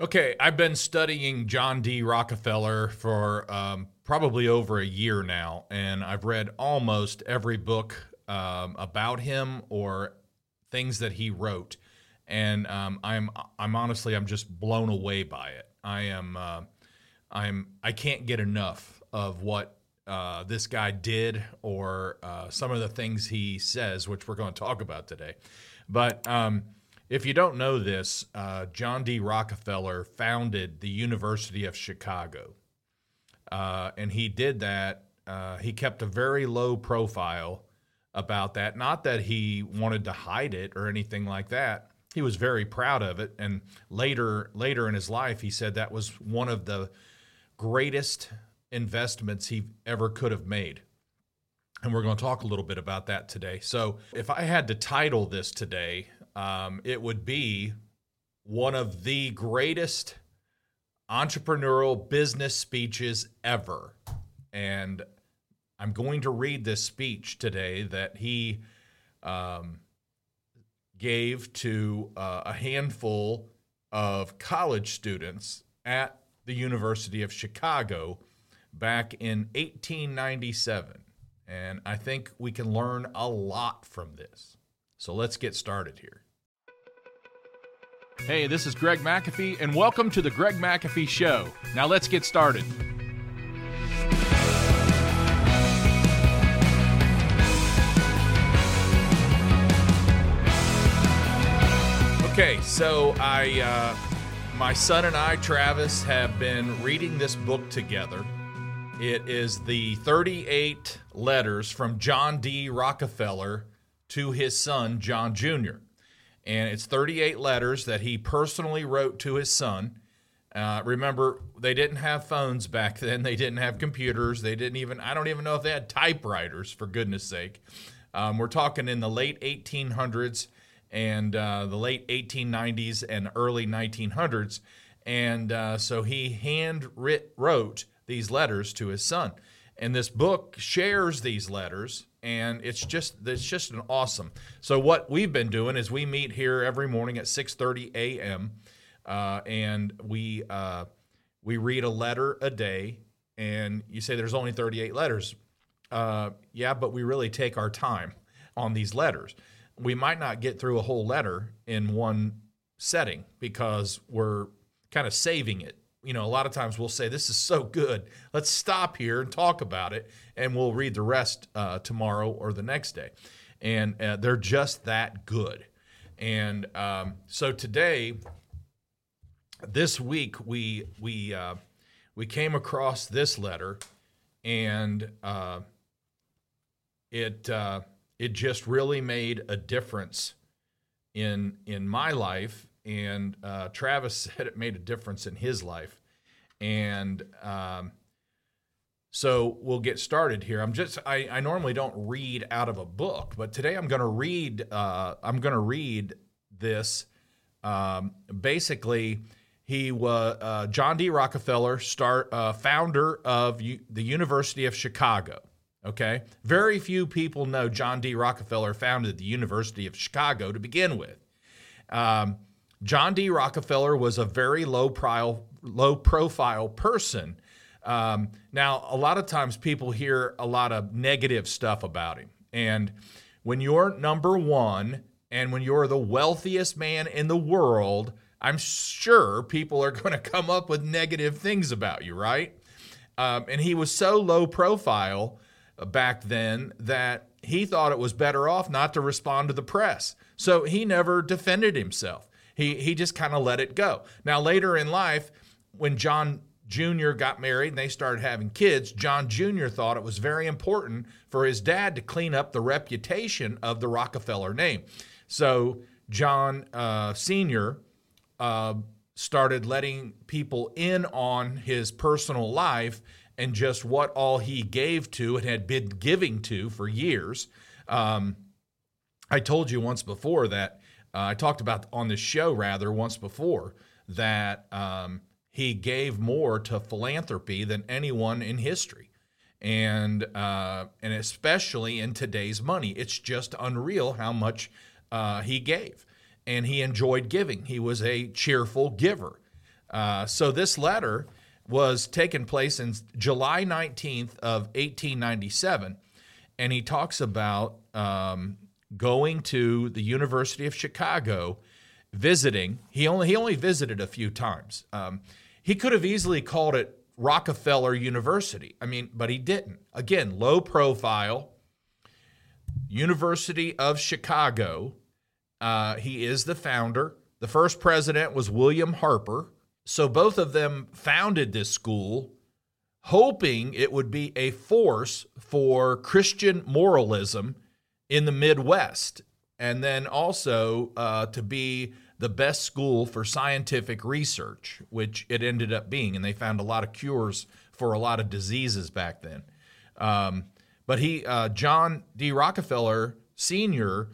Okay, I've been studying John D. Rockefeller for um, probably over a year now, and I've read almost every book um, about him or things that he wrote, and um, I'm I'm honestly I'm just blown away by it. I am uh, I'm I can't get enough of what uh, this guy did or uh, some of the things he says, which we're going to talk about today, but. Um, if you don't know this, uh, John D. Rockefeller founded the University of Chicago. Uh, and he did that, uh, he kept a very low profile about that. Not that he wanted to hide it or anything like that. He was very proud of it. And later, later in his life, he said that was one of the greatest investments he ever could have made. And we're going to talk a little bit about that today. So, if I had to title this today, um, it would be one of the greatest entrepreneurial business speeches ever. And I'm going to read this speech today that he um, gave to uh, a handful of college students at the University of Chicago back in 1897. And I think we can learn a lot from this. So let's get started here. Hey, this is Greg McAfee, and welcome to the Greg McAfee Show. Now let's get started. Okay, so I, uh, my son and I, Travis, have been reading this book together. It is the 38 letters from John D. Rockefeller to his son, John Jr and it's 38 letters that he personally wrote to his son. Uh, remember, they didn't have phones back then. They didn't have computers. They didn't even, I don't even know if they had typewriters, for goodness sake. Um, we're talking in the late 1800s and uh, the late 1890s and early 1900s. And uh, so he hand writ- wrote these letters to his son. And this book shares these letters and it's just it's just an awesome. So what we've been doing is we meet here every morning at 6:30 a.m. Uh, and we uh, we read a letter a day. And you say there's only 38 letters. Uh, yeah, but we really take our time on these letters. We might not get through a whole letter in one setting because we're kind of saving it you know, a lot of times we'll say, This is so good. Let's stop here and talk about it, and we'll read the rest uh, tomorrow or the next day. And uh, they're just that good. And um, so today, this week, we, we, uh, we came across this letter, and uh, it, uh, it just really made a difference in, in my life and uh, Travis said it made a difference in his life. And um, so we'll get started here. I'm just I, I normally don't read out of a book, but today I'm going to read uh, I'm going to read this. Um, basically, he was uh, John D. Rockefeller, start uh, founder of U- the University of Chicago. Okay, very few people know John D. Rockefeller founded the University of Chicago to begin with. Um, John D. Rockefeller was a very low profile, low profile person. Um, now, a lot of times people hear a lot of negative stuff about him. And when you're number one and when you're the wealthiest man in the world, I'm sure people are going to come up with negative things about you, right? Um, and he was so low profile back then that he thought it was better off not to respond to the press. So he never defended himself. He he just kind of let it go. Now later in life, when John Jr. got married and they started having kids, John Jr. thought it was very important for his dad to clean up the reputation of the Rockefeller name. So John uh, Sr. Uh, started letting people in on his personal life and just what all he gave to and had been giving to for years. Um, I told you once before that uh, I talked about on this show rather once before that um, he gave more to philanthropy than anyone in history, and uh, and especially in today's money, it's just unreal how much uh, he gave, and he enjoyed giving. He was a cheerful giver. Uh, so this letter was taken place in July 19th of 1897, and he talks about um, going to the University of Chicago, visiting. He only he only visited a few times. Um, he could have easily called it Rockefeller University. I mean, but he didn't. Again, low profile. University of Chicago. Uh, he is the founder. The first president was William Harper. So both of them founded this school, hoping it would be a force for Christian moralism in the Midwest, and then also uh, to be the best school for scientific research, which it ended up being. And they found a lot of cures for a lot of diseases back then. Um, but he, uh, John D. Rockefeller Sr.,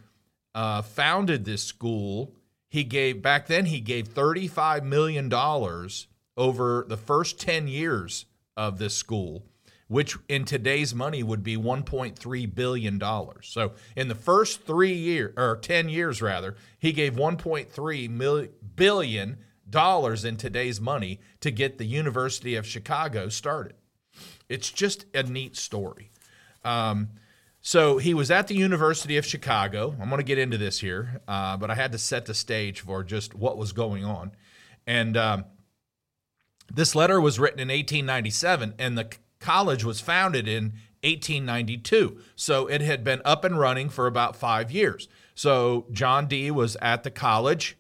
uh, founded this school. He gave, back then, he gave $35 million over the first 10 years of this school which in today's money would be 1.3 billion dollars. So in the first 3 years or 10 years rather, he gave 1.3 billion dollars in today's money to get the University of Chicago started. It's just a neat story. Um, so he was at the University of Chicago. I'm going to get into this here, uh, but I had to set the stage for just what was going on. And um, this letter was written in 1897, and the college was founded in 1892. So it had been up and running for about five years. So John D was at the college.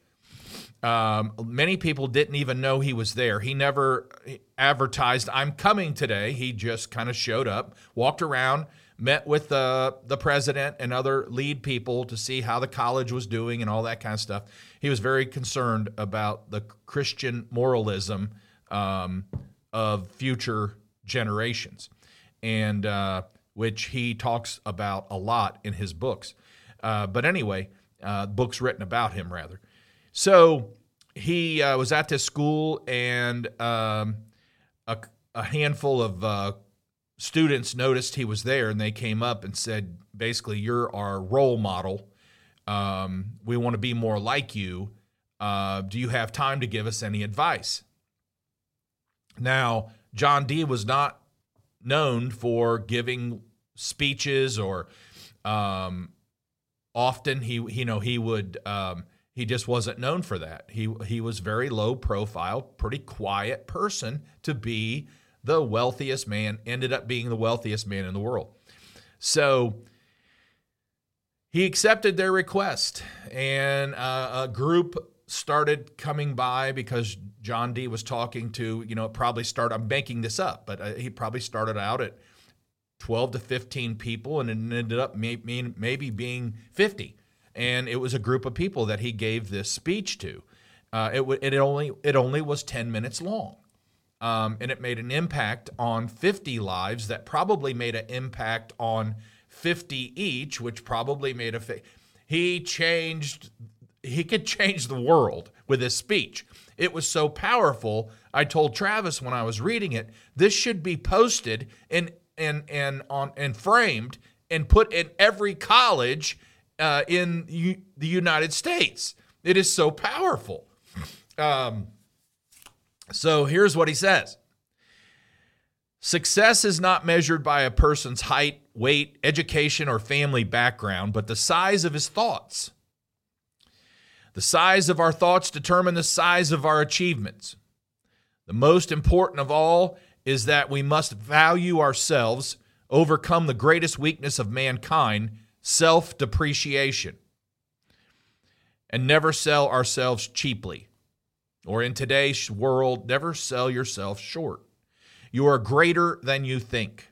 Um, many people didn't even know he was there. He never advertised, I'm coming today. He just kind of showed up, walked around, met with the, the president and other lead people to see how the college was doing and all that kind of stuff. He was very concerned about the Christian moralism um, of future generations, and uh, which he talks about a lot in his books. Uh, but anyway, uh, books written about him rather. So he uh, was at this school, and um, a, a, handful of uh, students noticed he was there, and they came up and said, basically, "You're our role model. Um, we want to be more like you. Uh, do you have time to give us any advice?" Now, John D was not known for giving speeches or um, often he you know he would um, he just wasn't known for that. He he was very low profile, pretty quiet person to be the wealthiest man. Ended up being the wealthiest man in the world. So he accepted their request, and uh, a group started coming by because John D was talking to, you know, probably start, I'm making this up, but uh, he probably started out at 12 to 15 people and it ended up may, maybe being 50. And it was a group of people that he gave this speech to. Uh, it, it, only, it only was 10 minutes long. Um, and it made an impact on 50 lives that probably made an impact on 50 each, which probably made a. He changed he could change the world with his speech. It was so powerful. I told Travis when I was reading it, this should be posted and and and on and framed and put in every college uh, in U- the United States. It is so powerful. Um, so here's what he says. Success is not measured by a person's height, weight, education, or family background, but the size of his thoughts. The size of our thoughts determine the size of our achievements. The most important of all is that we must value ourselves, overcome the greatest weakness of mankind, self depreciation, and never sell ourselves cheaply. Or in today's world, never sell yourself short. You are greater than you think.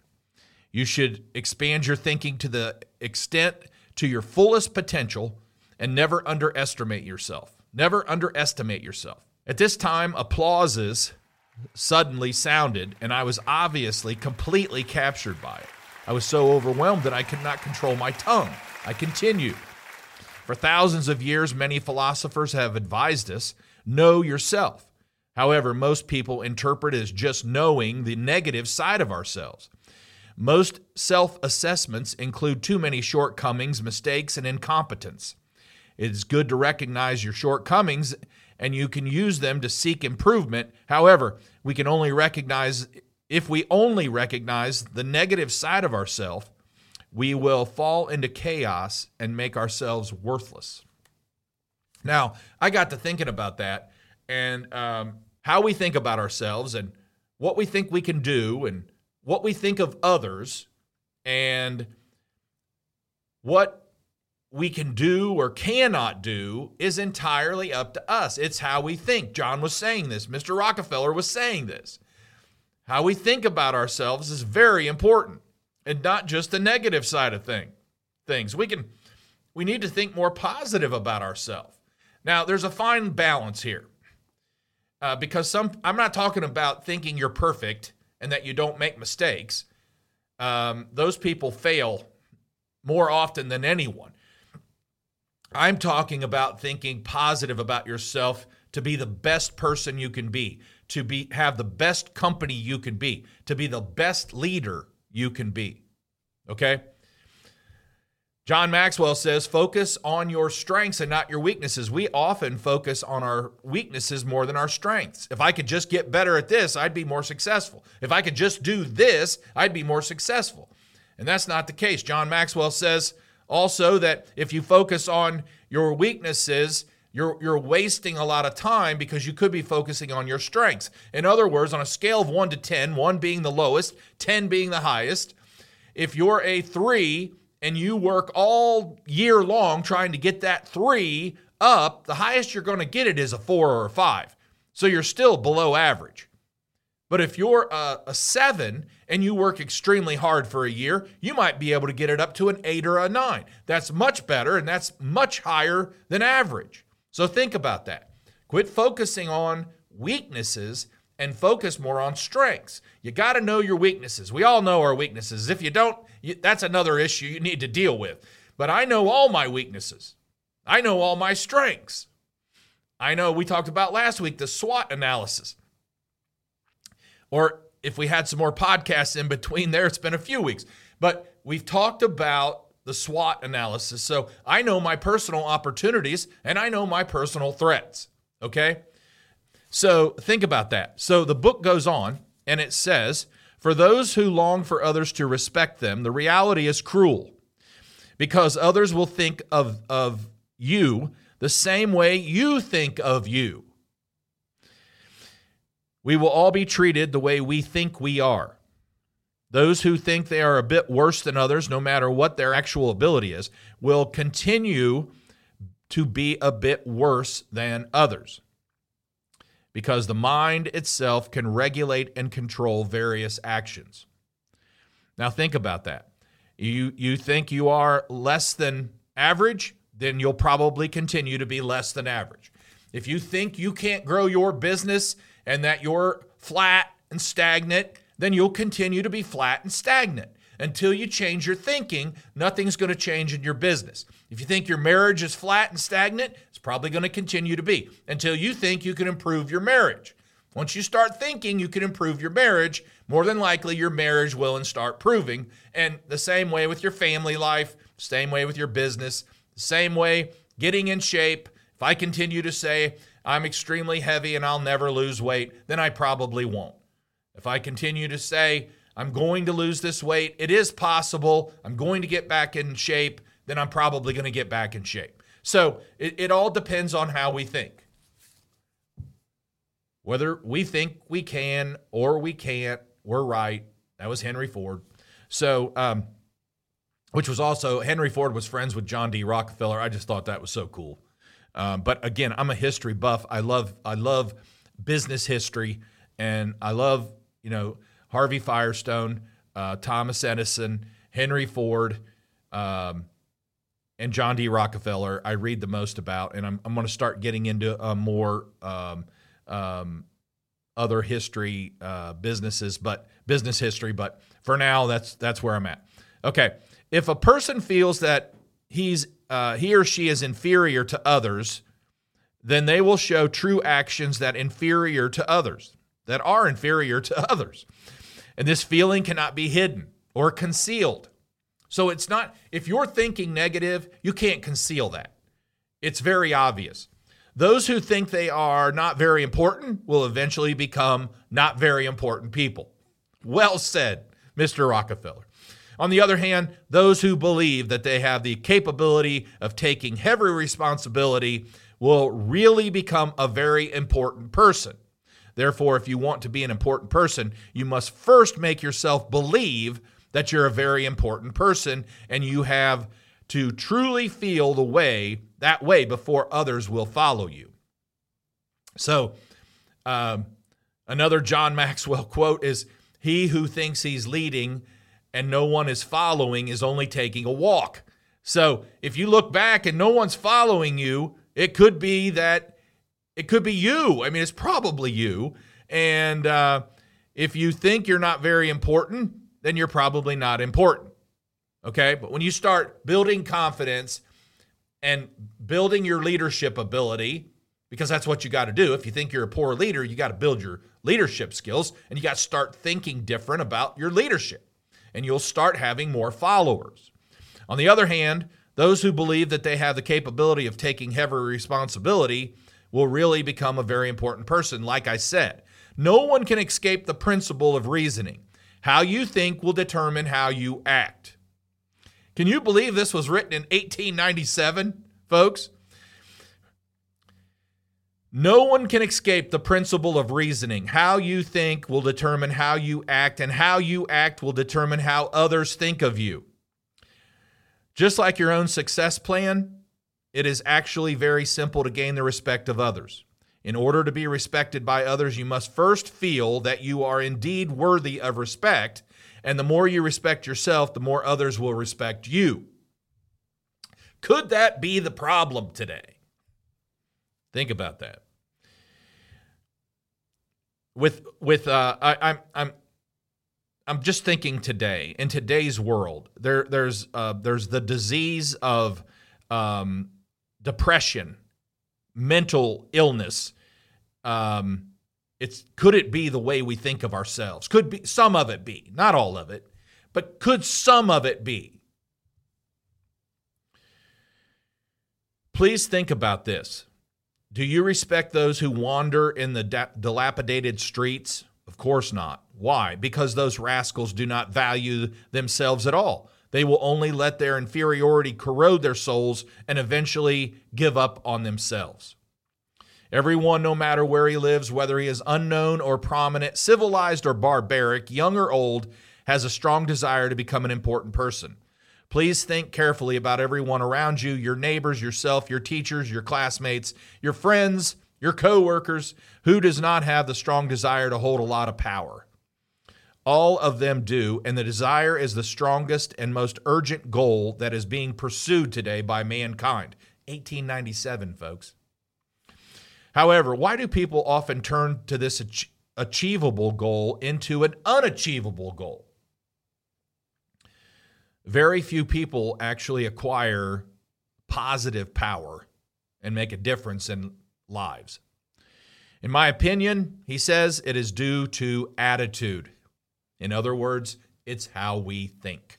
You should expand your thinking to the extent to your fullest potential and never underestimate yourself. Never underestimate yourself. At this time, applauses suddenly sounded, and I was obviously completely captured by it. I was so overwhelmed that I could not control my tongue. I continued. For thousands of years, many philosophers have advised us know yourself. However, most people interpret as just knowing the negative side of ourselves. Most self assessments include too many shortcomings, mistakes, and incompetence. It's good to recognize your shortcomings and you can use them to seek improvement. However, we can only recognize, if we only recognize the negative side of ourselves, we will fall into chaos and make ourselves worthless. Now, I got to thinking about that and um, how we think about ourselves and what we think we can do and what we think of others and what we can do or cannot do is entirely up to us. It's how we think. John was saying this, Mr. Rockefeller was saying this. How we think about ourselves is very important and not just the negative side of thing, things. We can we need to think more positive about ourselves. Now, there's a fine balance here. Uh, because some I'm not talking about thinking you're perfect and that you don't make mistakes. Um, those people fail more often than anyone. I'm talking about thinking positive about yourself to be the best person you can be, to be have the best company you can be, to be the best leader you can be. Okay? John Maxwell says, focus on your strengths and not your weaknesses. We often focus on our weaknesses more than our strengths. If I could just get better at this, I'd be more successful. If I could just do this, I'd be more successful. And that's not the case. John Maxwell says also that if you focus on your weaknesses, you're, you're wasting a lot of time because you could be focusing on your strengths. In other words, on a scale of 1 to 10, 1 being the lowest, 10 being the highest, if you're a 3, and you work all year long trying to get that three up, the highest you're going to get it is a four or a five. So you're still below average. But if you're a, a, seven and you work extremely hard for a year, you might be able to get it up to an eight or a nine. That's much better and that's much higher than average. So think about that. Quit focusing on weaknesses and focus more on strengths. You got to know your weaknesses. We all know our weaknesses. If you don't, you, that's another issue you need to deal with. But I know all my weaknesses. I know all my strengths. I know we talked about last week the SWOT analysis. Or if we had some more podcasts in between there, it's been a few weeks. But we've talked about the SWOT analysis. So I know my personal opportunities and I know my personal threats. Okay? So think about that. So the book goes on and it says, For those who long for others to respect them, the reality is cruel because others will think of, of you the same way you think of you. We will all be treated the way we think we are. Those who think they are a bit worse than others, no matter what their actual ability is, will continue to be a bit worse than others because the mind itself can regulate and control various actions. Now, think about that. You, you think you are less than average, then you'll probably continue to be less than average. If you think you can't grow your business and that you're flat and stagnant, then you'll continue to be flat and stagnant. Until you change your thinking, nothing's going to change in your business. If you think your marriage is flat and stagnant, it's probably going to continue to be until you think you can improve your marriage. Once you start thinking you can improve your marriage, more than likely your marriage will and start proving. And the same way with your family life, same way with your business, same way getting in shape. If I continue to say I'm extremely heavy and I'll never lose weight, then I probably won't. If I continue to say I'm going to lose this weight. It is possible. I'm going to get back in shape. Then I'm probably going to get back in shape. So it, it all depends on how we think. Whether we think we can or we can't, we're right. That was Henry Ford. So, um, which was also Henry Ford was friends with John D. Rockefeller. I just thought that was so cool. Um, but again, I'm a history buff. I love I love business history, and I love you know Harvey Firestone, uh, Thomas Edison, Henry Ford, um, and John D. Rockefeller. I read the most about, and I'm, I'm going to start getting into uh, more um, um, other history uh, businesses, but business history. But for now, that's that's where I'm at. Okay, if a person feels that he's uh, he or she is inferior to others, then they will show true actions that inferior to others, that are inferior to others. And this feeling cannot be hidden or concealed. So it's not, if you're thinking negative, you can't conceal that. It's very obvious. those who think they are not very important will eventually become not very important people. Well said, Mr. Rockefeller. On the other hand, those who believe that they have the capability of taking heavy responsibility will really become a very important person. Therefore, if you want to be an important person, you must first make yourself believe that you're a very important person and you have to truly feel the way that way before others will follow you. So, um, another John Maxwell quote is He who thinks he's leading and no one is following is only taking a walk. So, if you look back and no one's following you, it could be that it could be you. I mean, it's probably you. And uh, if you think you're not very important, then you're probably not important. Okay. But when you start building confidence and building your leadership ability, because that's what you got to do. If you think you're a poor leader, you got to build your leadership skills and you got to start thinking different about your leadership, and you'll start having more followers. On the other hand, those who believe that they have the capability of taking heavy responsibility will really become a very important person, like I said. No one can escape the principle of reasoning. How you think will determine how you act. Can you believe this was written in 1897, folks? No one can escape the principle of reasoning. How you think will determine how you act, and how you act will determine how others think of you. Just like your own success plan, it is actually very simple to gain the respect of others. In order to be respected by others, you must first feel that you are indeed worthy of respect and the more you respect yourself, the more others will respect you. Could that be the problem today? Think about that. With with uh, I, I'm I'm I'm just thinking today in today's world there there's uh, there's the disease of um, depression, mental illness, um, it's could it be the way we think of ourselves? Could be some of it be, not all of it, but could some of it be? Please think about this. Do you respect those who wander in the dilapidated streets? Of course not. Why? Because those rascals do not value themselves at all. They will only let their inferiority corrode their souls and eventually give up on themselves. Everyone, no matter where he lives, whether he is unknown or prominent, civilized or barbaric, young or old, has a strong desire to become an important person. Please think carefully about everyone around you your neighbors, yourself, your teachers, your classmates, your friends, your coworkers. Who does not have the strong desire to hold a lot of power? All of them do, and the desire is the strongest and most urgent goal that is being pursued today by mankind. 1897, folks. However, why do people often turn to this ach- achievable goal into an unachievable goal? Very few people actually acquire positive power and make a difference in lives. In my opinion, he says it is due to attitude. In other words, it's how we think.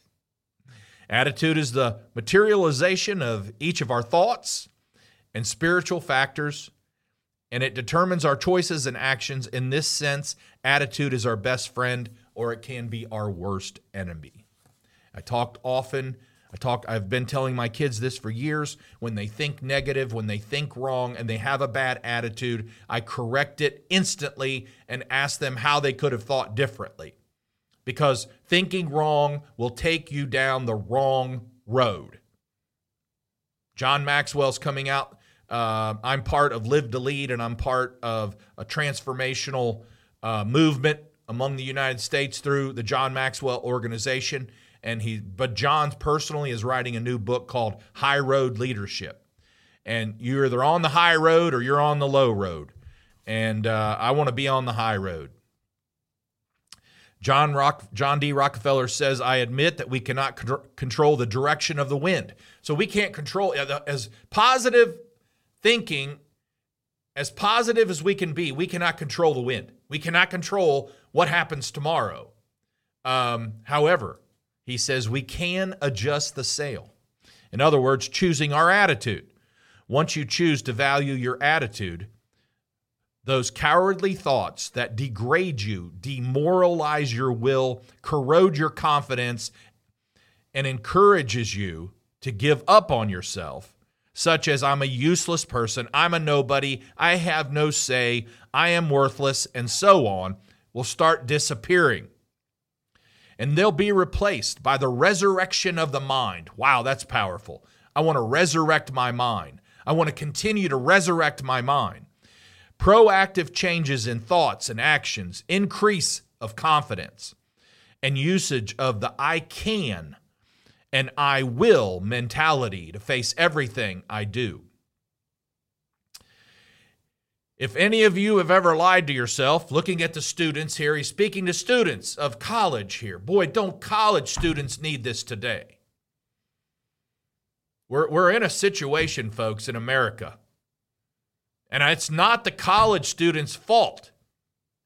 Attitude is the materialization of each of our thoughts and spiritual factors and it determines our choices and actions. In this sense, attitude is our best friend or it can be our worst enemy. I talked often, I talked I've been telling my kids this for years, when they think negative, when they think wrong and they have a bad attitude, I correct it instantly and ask them how they could have thought differently. Because thinking wrong will take you down the wrong road. John Maxwell's coming out uh, I'm part of Live to Lead, and I'm part of a transformational uh, movement among the United States through the John Maxwell organization. And he, but John personally is writing a new book called High Road Leadership. And you're either on the high road or you're on the low road. And uh, I want to be on the high road. John, Rock, John D. Rockefeller says, I admit that we cannot control the direction of the wind. So we can't control, as positive thinking as positive as we can be, we cannot control the wind. We cannot control what happens tomorrow. Um, however, he says we can adjust the sail. In other words, choosing our attitude. once you choose to value your attitude, those cowardly thoughts that degrade you, demoralize your will, corrode your confidence, and encourages you to give up on yourself, such as I'm a useless person, I'm a nobody, I have no say, I am worthless, and so on, will start disappearing. And they'll be replaced by the resurrection of the mind. Wow, that's powerful. I want to resurrect my mind. I want to continue to resurrect my mind. Proactive changes in thoughts and actions, increase of confidence, and usage of the I can and I will mentality to face everything I do. If any of you have ever lied to yourself, looking at the students here, he's speaking to students of college here. Boy, don't college students need this today. We're, we're in a situation, folks, in America and it's not the college students' fault.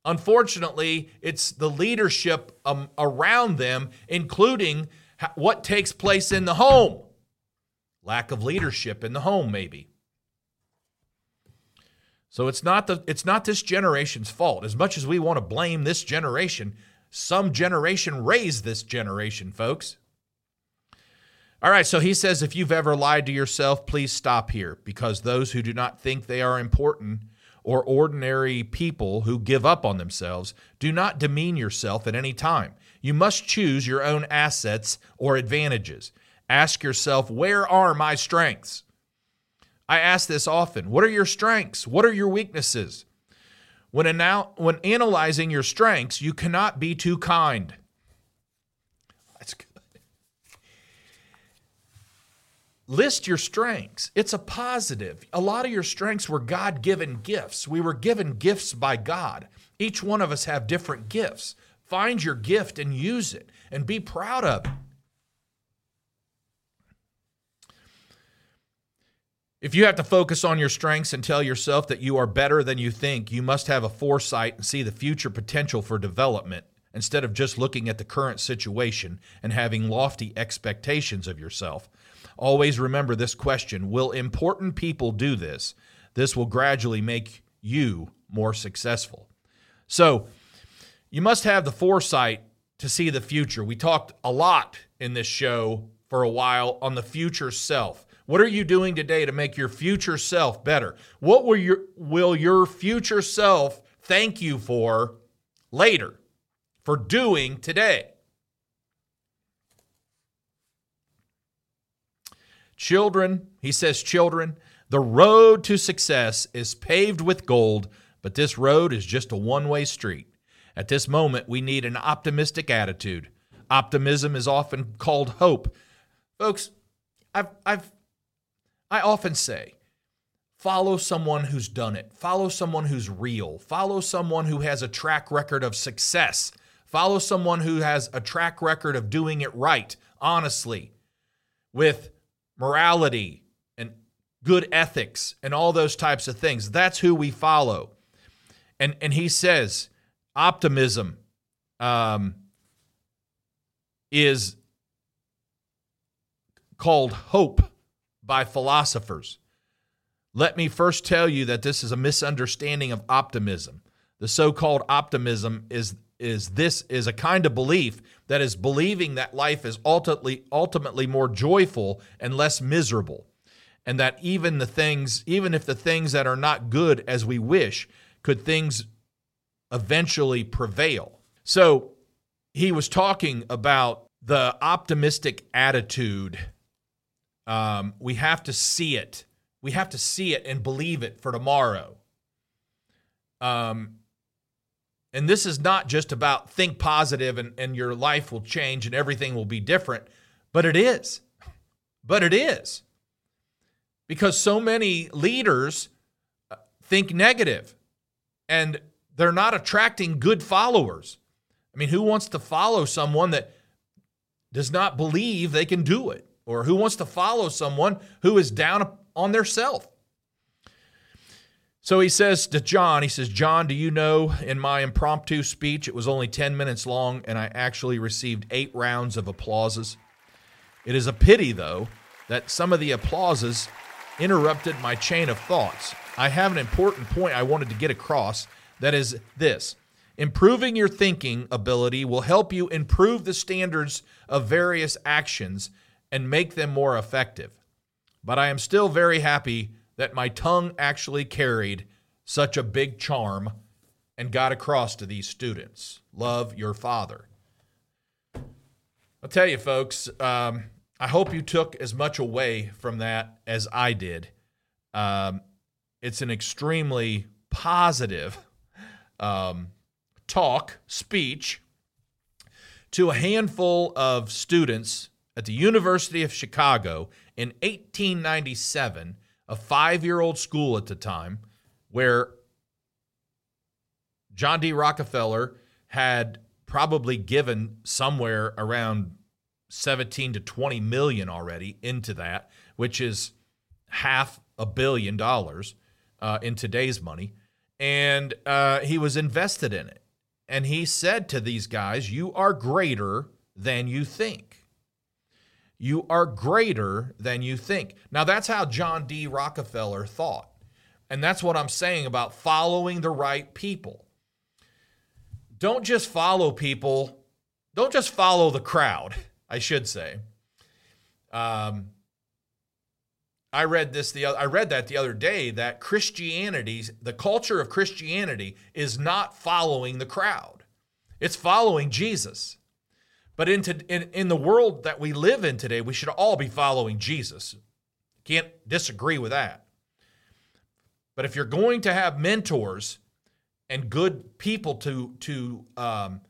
Unfortunately, it's the leadership um, around them, including what takes place in the home. Lack of leadership in the home, maybe. So it's not the it's not this generation's fault. As much as we want to blame this generation, some generation raised this generation, folks. All right, so he says if you've ever lied to yourself, please stop here because those who do not think they are important or ordinary people who give up on themselves, do not demean yourself at any time. You must choose your own assets or advantages. Ask yourself, where are my strengths? I ask this often. What are your strengths? What are your weaknesses? When, anal- when analyzing your strengths, you cannot be too kind. That's good. List your strengths. It's a positive. A lot of your strengths were God given gifts. We were given gifts by God. Each one of us have different gifts. Find your gift and use it and be proud of it. If you have to focus on your strengths and tell yourself that you are better than you think, you must have a foresight and see the future potential for development instead of just looking at the current situation and having lofty expectations of yourself. Always remember this question Will important people do this? This will gradually make you more successful. So, you must have the foresight to see the future. We talked a lot in this show for a while on the future self. What are you doing today to make your future self better? What will your, will your future self thank you for later for doing today? Children, he says, children, the road to success is paved with gold, but this road is just a one way street. At this moment, we need an optimistic attitude. Optimism is often called hope. Folks, I've, I've, I often say, follow someone who's done it, follow someone who's real, follow someone who has a track record of success, follow someone who has a track record of doing it right, honestly, with morality and good ethics and all those types of things. That's who we follow. And and he says optimism um, is called hope by philosophers. Let me first tell you that this is a misunderstanding of optimism. The so-called optimism is is this is a kind of belief that is believing that life is ultimately ultimately more joyful and less miserable and that even the things even if the things that are not good as we wish could things eventually prevail so he was talking about the optimistic attitude um, we have to see it we have to see it and believe it for tomorrow um, and this is not just about think positive and, and your life will change and everything will be different, but it is. But it is. Because so many leaders uh, think negative and they're not attracting good followers. I mean, who wants to follow someone that does not believe they can do it? Or who wants to follow someone who is down on their self? So he says to John, he says, John, do you know in my impromptu speech, it was only 10 minutes long, and I actually received eight rounds of applauses? It is a pity, though, that some of the applauses interrupted my chain of thoughts. I have an important point I wanted to get across that is this improving your thinking ability will help you improve the standards of various actions and make them more effective. But I am still very happy that my tongue actually carried such a big charm and got across to these students. Love your father. I'll tell you, folks, um, I hope you took as much away from that as I did. Um, it's an extremely positive um, talk, speech to a handful of students at the University of Chicago in 1897, a five year old school at the time, where John D. Rockefeller had probably given somewhere around 17 to 20 million already into that, which is half a billion dollars uh, in today's money. And uh, he was invested in it. And he said to these guys, You are greater than you think. You are greater than you think. Now, that's how John D. Rockefeller thought. And that's what I'm saying about following the right people. Don't just follow people, don't just follow the crowd. I should say. Um, I read this the other. I read that the other day that Christianity, the culture of Christianity, is not following the crowd; it's following Jesus. But into in, in the world that we live in today, we should all be following Jesus. Can't disagree with that. But if you're going to have mentors and good people to to um,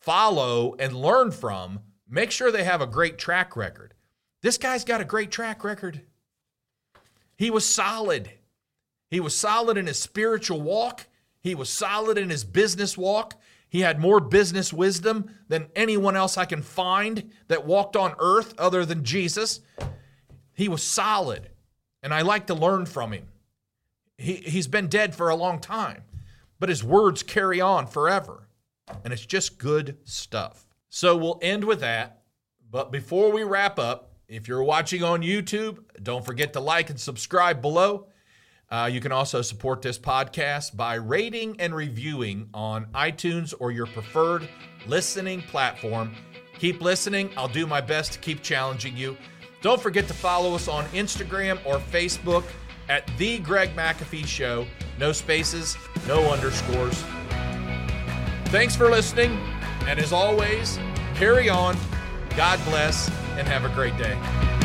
follow and learn from, Make sure they have a great track record. This guy's got a great track record. He was solid. He was solid in his spiritual walk. He was solid in his business walk. He had more business wisdom than anyone else I can find that walked on earth other than Jesus. He was solid, and I like to learn from him. He, he's been dead for a long time, but his words carry on forever, and it's just good stuff. So we'll end with that. But before we wrap up, if you're watching on YouTube, don't forget to like and subscribe below. Uh, you can also support this podcast by rating and reviewing on iTunes or your preferred listening platform. Keep listening. I'll do my best to keep challenging you. Don't forget to follow us on Instagram or Facebook at The Greg McAfee Show. No spaces, no underscores. Thanks for listening. And as always, carry on, God bless, and have a great day.